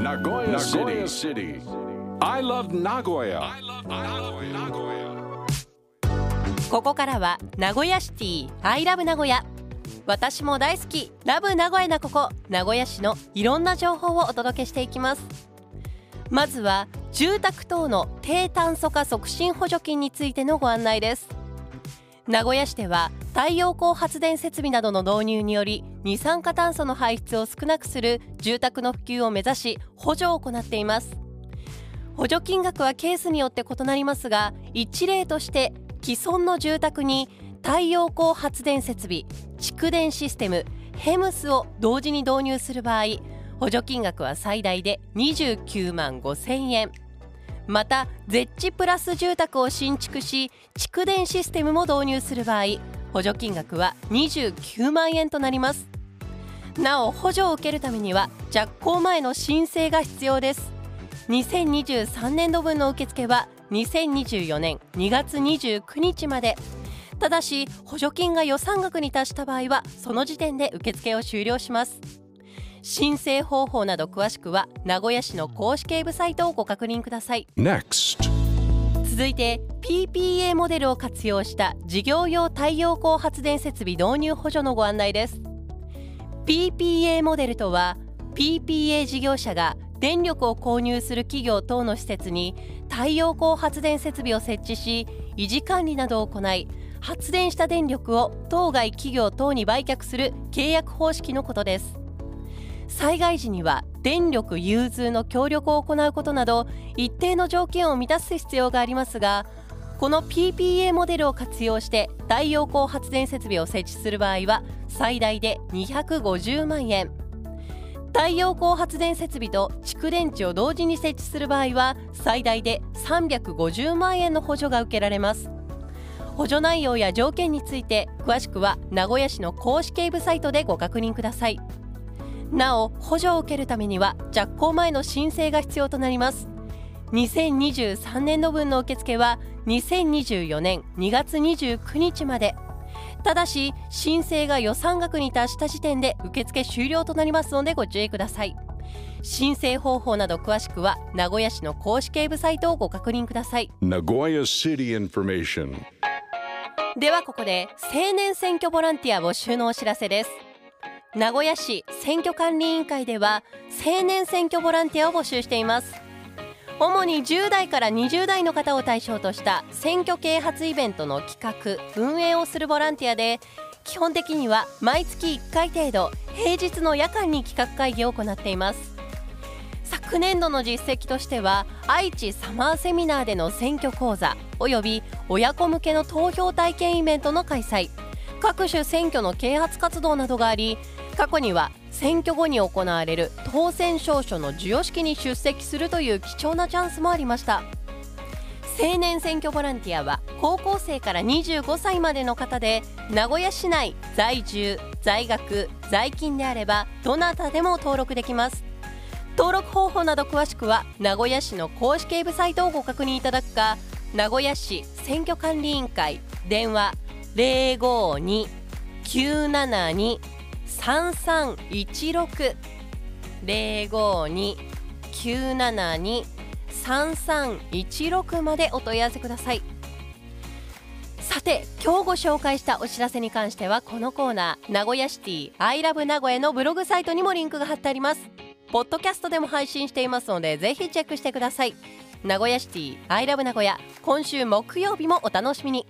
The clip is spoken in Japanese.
Nagoya City. I love Nagoya. ここからは名古屋シティアイラブ名古屋私も大好き。ラブ名古屋なここ。名古屋市のいろんな情報をお届けしていきます。まずは住宅等の低炭素化促進補助金についてのご案内です名古屋市では太陽光発電設備などの導入により二酸化炭素の排出を少なくする住宅の普及を目指し補助を行っています。補助金額はケースによって異なりますが一例として既存の住宅に太陽光発電設備蓄電システムヘムスを同時に導入する場合補助金額は最大で29万5千円。またゼッチプラス住宅を新築し蓄電システムも導入する場合補助金額は29万円となります。なお補助を受けるためには着工前の申請が必要です。2023年度分の受付は2024年2月29日まで。ただし補助金が予算額に達した場合はその時点で受付を終了します。申請方法など詳しくは名古屋市の公式ウェブサイトをご確認ください。Next. 続いて PPA モデルを活用した事業用太陽光発電設備導入補助のご案内です。PPA モデルとは PPA 事業者が電力を購入する企業等の施設に太陽光発電設備を設置し維持管理などを行い発電した電力を当該企業等に売却する契約方式のことです災害時には電力融通の協力を行うことなど一定の条件を満たす必要がありますがこの PPA モデルを活用して太陽光発電設備を設置する場合は最大で250万円。太陽光発電設備と蓄電池を同時に設置する場合は最大で350万円の補助が受けられます。補助内容や条件について詳しくは名古屋市の公式ウェブサイトでご確認ください。なお補助を受けるためには着工前の申請が必要となります。2023年度分の受付は2024年2月29日まで。ただし申請が予算額に達した時点で受付終了となりますのでご注意ください。申請方法など詳しくは名古屋市の公式ウェブサイトをご確認ください。Nagoya City information. ではここで青年選挙ボランティア募集のお知らせです名古屋市選挙管理委員会では青年選挙ボランティアを募集しています。主に10代から20代の方を対象とした選挙啓発イベントの企画運営をするボランティアで基本的には毎月1回程度平日の夜間に企画会議を行っています。昨年度の実績としては愛知サマーセミナーでの選挙講座および親子向けの投票体験イベントの開催。各種選挙の啓発活動などがあり過去には選挙後に行われる当選証書の授与式に出席するという貴重なチャンスもありました。青年選挙ボランティアは高校生から25歳までの方で名古屋市内在住在学在勤であればどなたでも登録できます。登録方法など詳しくは名古屋市の公式ウェブサイトをご確認いただくか名古屋市選挙管理委員会電話052-972-3316 052-972-3316までお問い合わせください。さて今日ご紹介したお知らせに関してはこのコーナー名古屋シティアイラブ名古屋のブログサイトにもリンクが貼ってあります。ポッドキャストでも配信していますのでぜひチェックしてください。名古屋シティアイラブ名古屋今週木曜日もお楽しみに。